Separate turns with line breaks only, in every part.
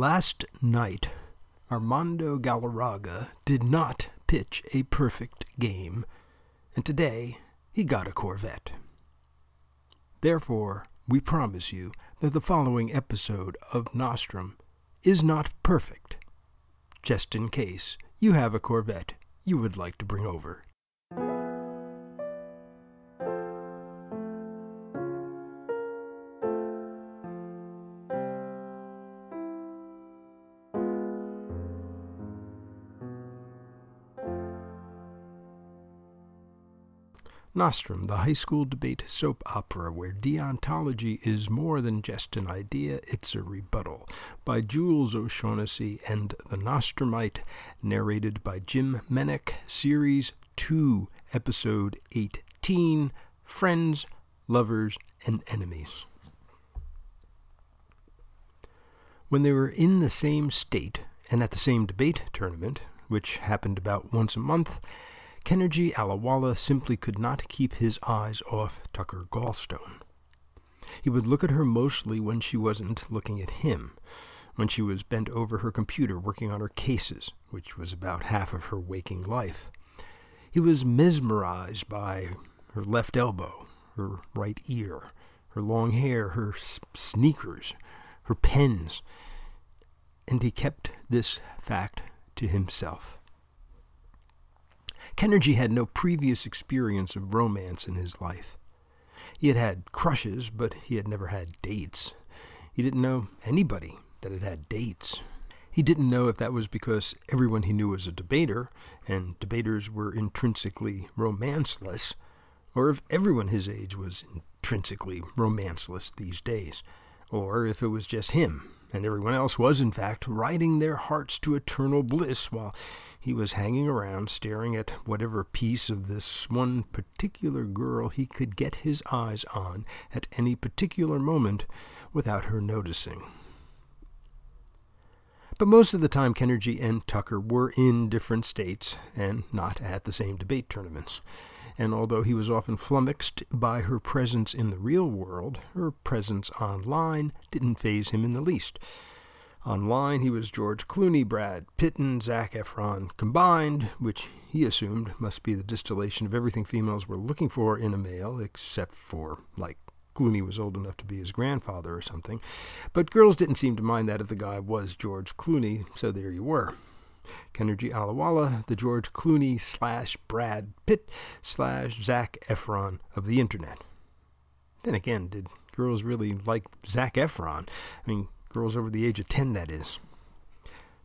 Last night, Armando Galarraga did not pitch a perfect game, and today he got a Corvette. Therefore, we promise you that the following episode of Nostrum is not perfect, just in case you have a Corvette you would like to bring over. Nostrum, the high school debate soap opera where deontology is more than just an idea, it's a rebuttal, by Jules O'Shaughnessy and the Nostrumite, narrated by Jim Menick, Series 2, Episode 18 Friends, Lovers, and Enemies. When they were in the same state and at the same debate tournament, which happened about once a month, Kennergy Alawala simply could not keep his eyes off Tucker Gallstone. He would look at her mostly when she wasn't looking at him, when she was bent over her computer working on her cases, which was about half of her waking life. He was mesmerized by her left elbow, her right ear, her long hair, her sneakers, her pens, and he kept this fact to himself. Kennergy had no previous experience of romance in his life. He had had crushes, but he had never had dates. He didn't know anybody that had had dates. He didn't know if that was because everyone he knew was a debater, and debaters were intrinsically romanceless, or if everyone his age was intrinsically romanceless these days, or if it was just him, and everyone else was, in fact, riding their hearts to eternal bliss while he was hanging around staring at whatever piece of this one particular girl he could get his eyes on at any particular moment without her noticing. But most of the time, Kennergy and Tucker were in different states and not at the same debate tournaments. And although he was often flummoxed by her presence in the real world, her presence online didn't faze him in the least. Online, he was George Clooney, Brad Pitt, and Zac Efron combined, which he assumed must be the distillation of everything females were looking for in a male, except for, like, Clooney was old enough to be his grandfather or something. But girls didn't seem to mind that if the guy was George Clooney, so there you were. Kennergy Alawala, the George Clooney slash Brad Pitt slash Zac Efron of the internet. Then again, did girls really like Zac Efron? I mean, Girls over the age of 10, that is.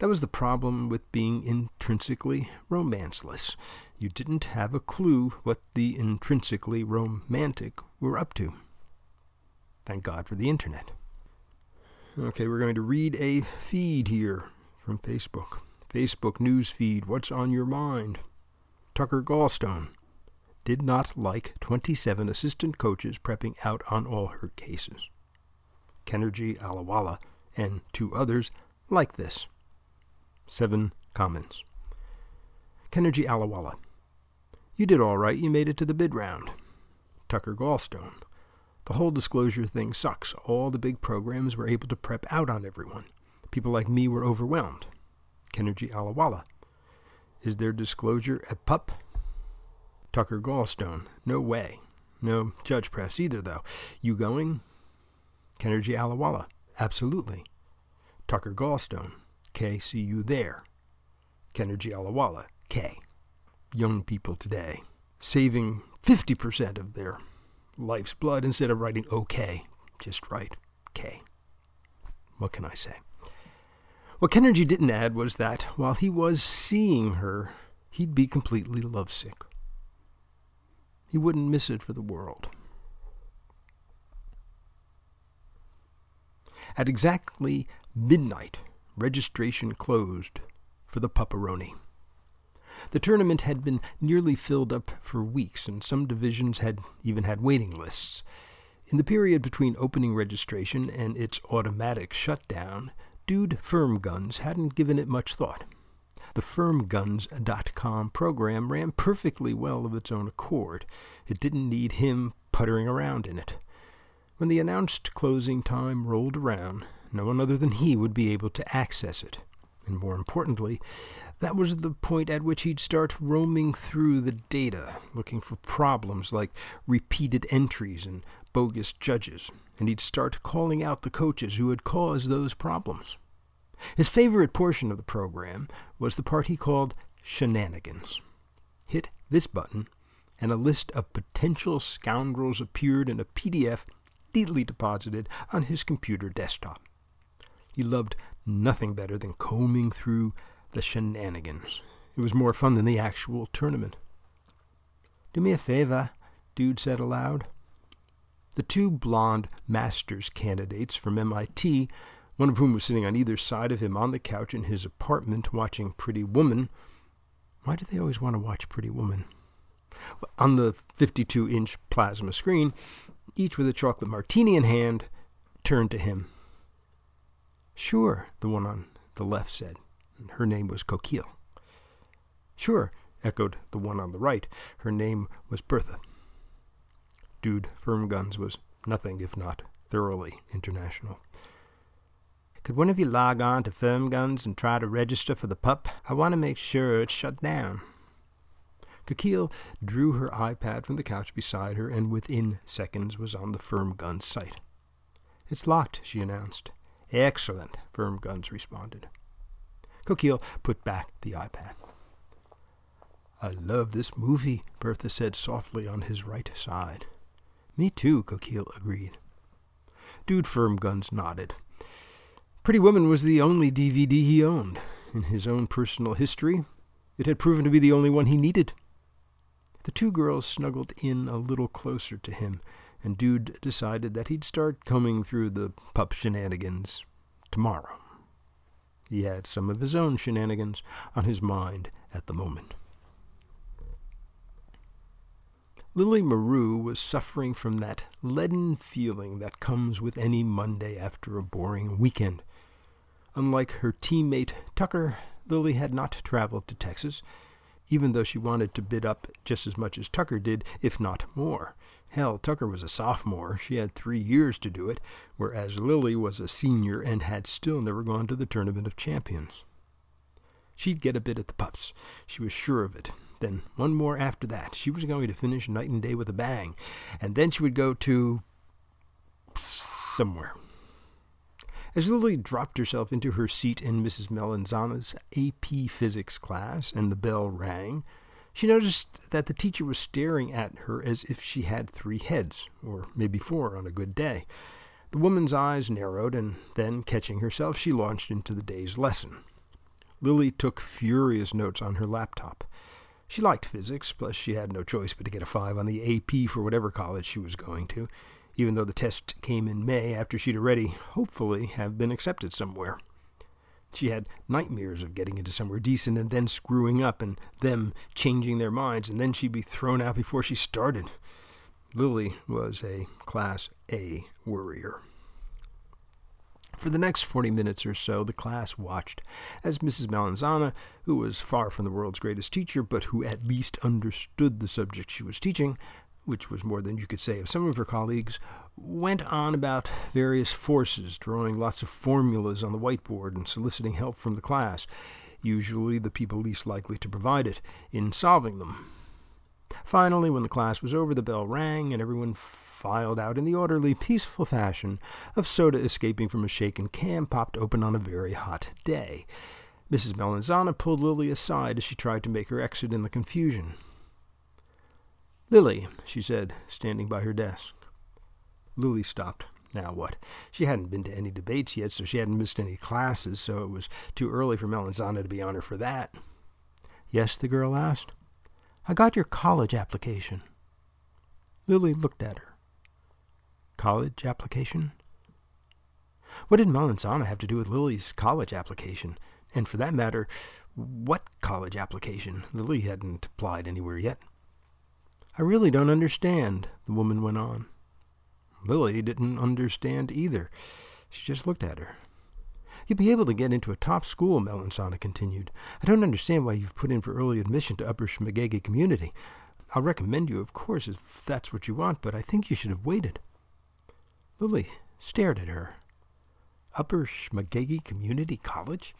That was the problem with being intrinsically romanceless. You didn't have a clue what the intrinsically romantic were up to. Thank God for the internet. Okay, we're going to read a feed here from Facebook. Facebook news feed. What's on your mind? Tucker Gallstone did not like 27 assistant coaches prepping out on all her cases. Kennergy Alawala, and two others like this. Seven comments. Kennergy Alawala. You did all right. You made it to the bid round. Tucker Gallstone. The whole disclosure thing sucks. All the big programs were able to prep out on everyone. People like me were overwhelmed. Kennergy Alawala. Is there disclosure at PUP? Tucker Gallstone. No way. No judge press either, though. You going? Kennergy Alawala, absolutely. Tucker Gallstone, K, see you there. Kennergy Alawala, K. Young people today, saving 50% of their life's blood instead of writing OK, just write K. What can I say? What Kennergy didn't add was that while he was seeing her, he'd be completely lovesick. He wouldn't miss it for the world. At exactly midnight, registration closed for the Pupperoni. The tournament had been nearly filled up for weeks, and some divisions had even had waiting lists. In the period between opening registration and its automatic shutdown, Dude Firm Guns hadn't given it much thought. The FirmGuns.com program ran perfectly well of its own accord. It didn't need him puttering around in it. When the announced closing time rolled around, No one other than he would be able to access it. And more importantly, that was the point at which he'd start roaming through the data, looking for problems like repeated entries and bogus judges, and he'd start calling out the coaches who had caused those problems. His favorite portion of the program was the part he called shenanigans. Hit this button, and a list of potential scoundrels appeared in a PDF neatly deposited on his computer desktop. He loved nothing better than combing through the shenanigans. It was more fun than the actual tournament. Do me a favor, Dude said aloud. The two blond master's candidates from MIT, one of whom was sitting on either side of him on the couch in his apartment watching Pretty Woman. Why do they always want to watch Pretty Woman? On the 52 inch plasma screen, each with a chocolate martini in hand, turned to him. Sure, the one on the left said. Her name was Coquille. Sure, echoed the one on the right. Her name was Bertha. Dude Firm Guns was nothing if not thoroughly international. Could one of you log on to Firm Guns and try to register for the pup? I want to make sure it's shut down. Coquille drew her iPad from the couch beside her and within seconds was on the Firm Guns site. It's locked, she announced. Excellent, Firm Guns responded. Coquille put back the iPad. I love this movie, Bertha said softly on his right side. Me too, Coquille agreed. Dude Firm Guns nodded. Pretty Woman was the only DVD he owned. In his own personal history, it had proven to be the only one he needed. The two girls snuggled in a little closer to him and Dude decided that he'd start combing through the pup shenanigans tomorrow. He had some of his own shenanigans on his mind at the moment. Lily Maru was suffering from that leaden feeling that comes with any Monday after a boring weekend. Unlike her teammate Tucker, Lily had not traveled to Texas, even though she wanted to bid up just as much as Tucker did, if not more. Hell, Tucker was a sophomore. She had three years to do it, whereas Lily was a senior and had still never gone to the Tournament of Champions. She'd get a bid at the pups. She was sure of it. Then one more after that. She was going to finish night and day with a bang. And then she would go to somewhere. As Lily dropped herself into her seat in Mrs. Melanzana's AP Physics class and the bell rang, she noticed that the teacher was staring at her as if she had three heads, or maybe four on a good day. The woman's eyes narrowed, and then, catching herself, she launched into the day's lesson. Lily took furious notes on her laptop. She liked physics, plus she had no choice but to get a five on the AP for whatever college she was going to, even though the test came in May after she'd already, hopefully, have been accepted somewhere. She had nightmares of getting into somewhere decent and then screwing up and them changing their minds, and then she'd be thrown out before she started. Lily was a Class A worrier. For the next forty minutes or so, the class watched as Mrs. Melanzana, who was far from the world's greatest teacher, but who at least understood the subject she was teaching, which was more than you could say of some of her colleagues, went on about various forces, drawing lots of formulas on the whiteboard and soliciting help from the class, usually the people least likely to provide it, in solving them. Finally, when the class was over, the bell rang and everyone filed out in the orderly, peaceful fashion of soda escaping from a shaken can popped open on a very hot day. Mrs. Melanzana pulled Lily aside as she tried to make her exit in the confusion. Lily, she said, standing by her desk. Lily stopped. Now what? She hadn't been to any debates yet, so she hadn't missed any classes, so it was too early for Melanzana to be on her for that. Yes, the girl asked. I got your college application. Lily looked at her. College application? What did Melanzana have to do with Lily's college application? And for that matter, what college application? Lily hadn't applied anywhere yet. I really don't understand, the woman went on. Lily didn't understand either. She just looked at her. You'll be able to get into a top school, Melanzana continued. I don't understand why you've put in for early admission to Upper Schmagegi Community. I'll recommend you, of course, if that's what you want, but I think you should have waited. Lily stared at her. Upper Schmagegi Community College?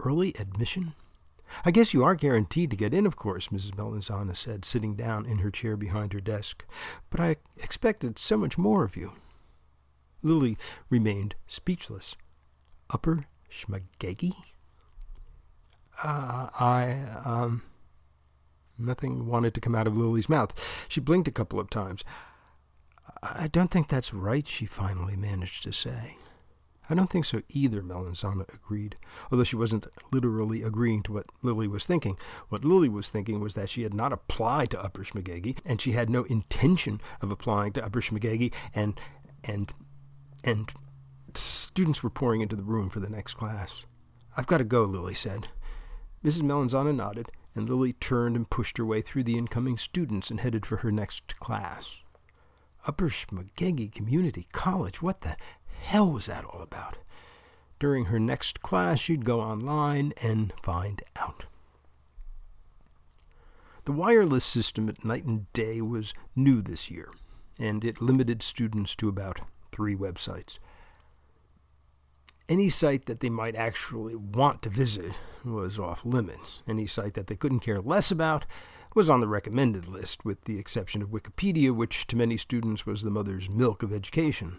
Early admission? I guess you are guaranteed to get in, of course, Mrs. Melanzana said, sitting down in her chair behind her desk. But I expected so much more of you. Lily remained speechless. Upper Schmagegi? Uh, I, um. Nothing wanted to come out of Lily's mouth. She blinked a couple of times. I don't think that's right, she finally managed to say. I don't think so either, Melanzana agreed, although she wasn't literally agreeing to what Lily was thinking. What Lily was thinking was that she had not applied to Upper Schmagegi, and she had no intention of applying to Upper Schmagegi, and, and, and students were pouring into the room for the next class. I've got to go, Lily said. Mrs. Melanzana nodded, and Lily turned and pushed her way through the incoming students and headed for her next class. Upper Schmagegi Community College, what the hell was that all about? During her next class, she'd go online and find out. The wireless system at Night and Day was new this year, and it limited students to about three websites any site that they might actually want to visit was off limits. Any site that they couldn't care less about was on the recommended list, with the exception of Wikipedia, which to many students was the mother's milk of education.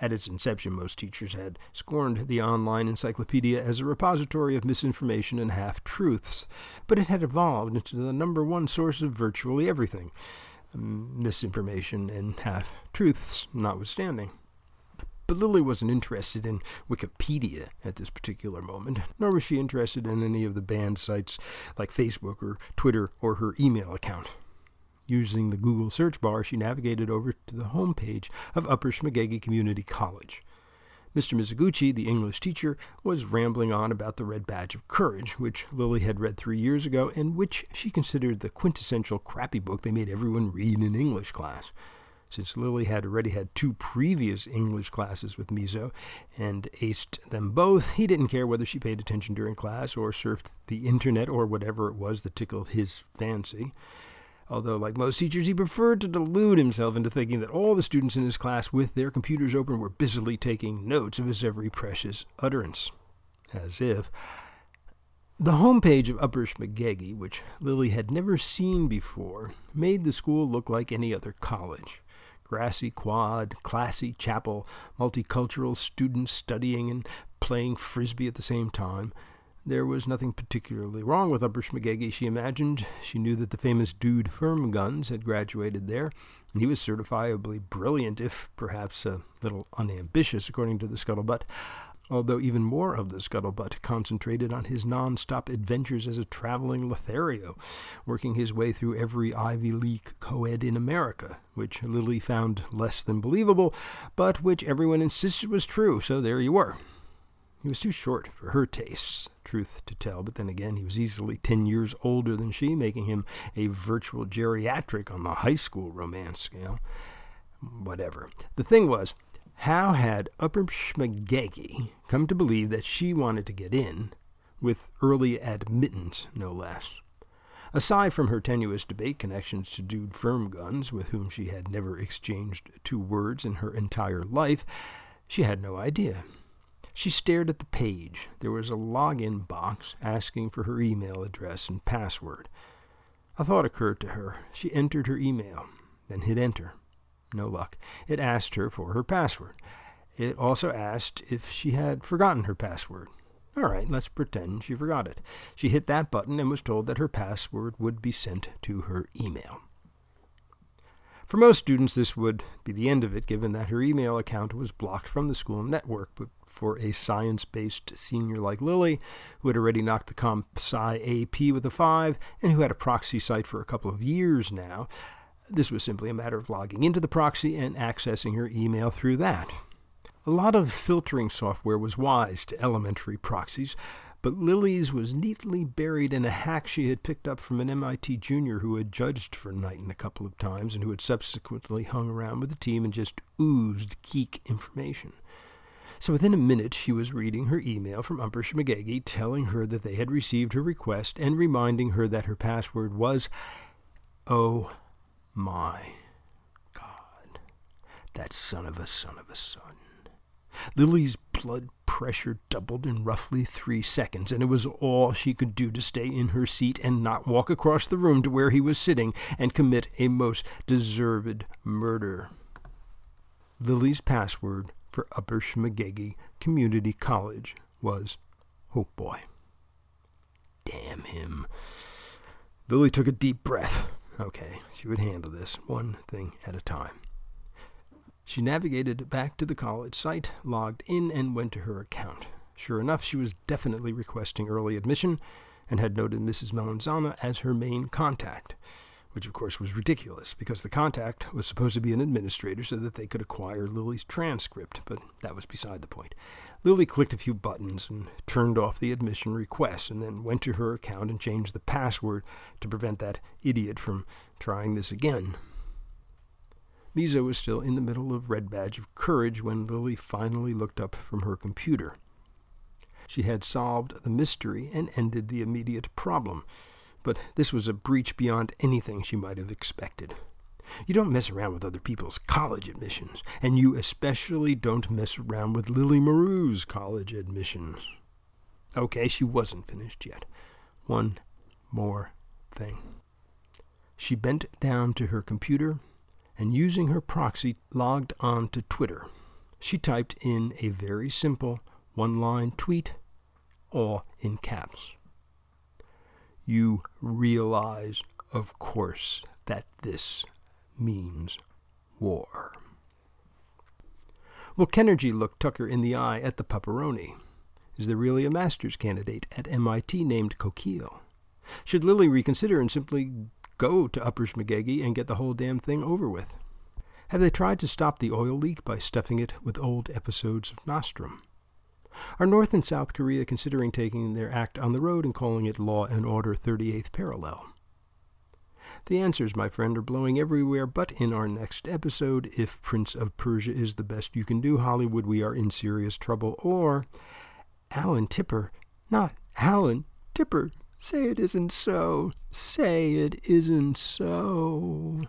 At its inception, most teachers had scorned the online encyclopedia as a repository of misinformation and half truths, but it had evolved into the number one source of virtually everything, um, misinformation and half truths notwithstanding. But Lily wasn't interested in Wikipedia at this particular moment, nor was she interested in any of the banned sites like Facebook or Twitter or her email account. Using the Google search bar, she navigated over to the homepage of Upper Schmagegi Community College. Mr. Mizuguchi, the English teacher, was rambling on about the Red Badge of Courage, which Lily had read three years ago and which she considered the quintessential crappy book they made everyone read in English class. Since Lily had already had two previous English classes with Mizo and aced them both, he didn't care whether she paid attention during class or surfed the internet or whatever it was that tickled his fancy. Although, like most teachers, he preferred to delude himself into thinking that all the students in his class with their computers open were busily taking notes of his every precious utterance. As if. The home page of Upper Schmagegi, which Lily had never seen before, made the school look like any other college grassy quad, classy chapel, multicultural students studying and playing frisbee at the same time. There was nothing particularly wrong with Upper Schmagegi, she imagined. She knew that the famous dude Firmguns had graduated there, and he was certifiably brilliant, if perhaps a little unambitious, according to the scuttlebutt although even more of the scuttlebutt concentrated on his non-stop adventures as a traveling Lothario, working his way through every Ivy League co-ed in America, which Lily found less than believable, but which everyone insisted was true, so there you were. He was too short for her tastes, truth to tell, but then again, he was easily ten years older than she, making him a virtual geriatric on the high school romance scale. Whatever. The thing was, how had Upper Schmagegi come to believe that she wanted to get in, with early admittance, no less? Aside from her tenuous debate connections to Dude Firmguns, with whom she had never exchanged two words in her entire life, she had no idea. She stared at the page. There was a login box asking for her email address and password. A thought occurred to her. She entered her email, then hit enter. No luck. It asked her for her password. It also asked if she had forgotten her password. All right, let's pretend she forgot it. She hit that button and was told that her password would be sent to her email. For most students, this would be the end of it, given that her email account was blocked from the school network. But for a science based senior like Lily, who had already knocked the Comp Sci AP with a 5 and who had a proxy site for a couple of years now, this was simply a matter of logging into the proxy and accessing her email through that. A lot of filtering software was wise to elementary proxies, but Lily's was neatly buried in a hack she had picked up from an MIT junior who had judged for Knighton a couple of times and who had subsequently hung around with the team and just oozed geek information. So within a minute, she was reading her email from Upper Schmagegi telling her that they had received her request and reminding her that her password was, oh, my God, that son of a son of a son. Lily's blood pressure doubled in roughly three seconds, and it was all she could do to stay in her seat and not walk across the room to where he was sitting and commit a most deserved murder. Lily's password for Upper Schmagegi Community College was Hope Boy. Damn him. Lily took a deep breath. Okay, she would handle this, one thing at a time. She navigated back to the college site, logged in, and went to her account. Sure enough, she was definitely requesting early admission and had noted Mrs. Melanzana as her main contact, which of course was ridiculous because the contact was supposed to be an administrator so that they could acquire Lily's transcript, but that was beside the point. Lily clicked a few buttons and turned off the admission request and then went to her account and changed the password to prevent that idiot from trying this again. Lisa was still in the middle of Red Badge of Courage when Lily finally looked up from her computer. She had solved the mystery and ended the immediate problem, but this was a breach beyond anything she might have expected. You don't mess around with other people's college admissions, and you especially don't mess around with Lily Maru's college admissions. Okay, she wasn't finished yet. One more thing. She bent down to her computer and using her proxy logged on to Twitter. She typed in a very simple one line tweet, all in caps. You realize, of course, that this means war. Well, Kennergy looked Tucker in the eye at the pepperoni. Is there really a master's candidate at MIT named Coquille? Should Lily reconsider and simply go to Upper Schmagegi and get the whole damn thing over with. Have they tried to stop the oil leak by stuffing it with old episodes of Nostrum? Are North and South Korea considering taking their act on the road and calling it Law and Order 38th Parallel? The answers, my friend, are blowing everywhere, but in our next episode, if Prince of Persia is the best you can do, Hollywood, we are in serious trouble, or Al and Tipper, not Al and Tipper, Say it isn't so. Say it isn't so.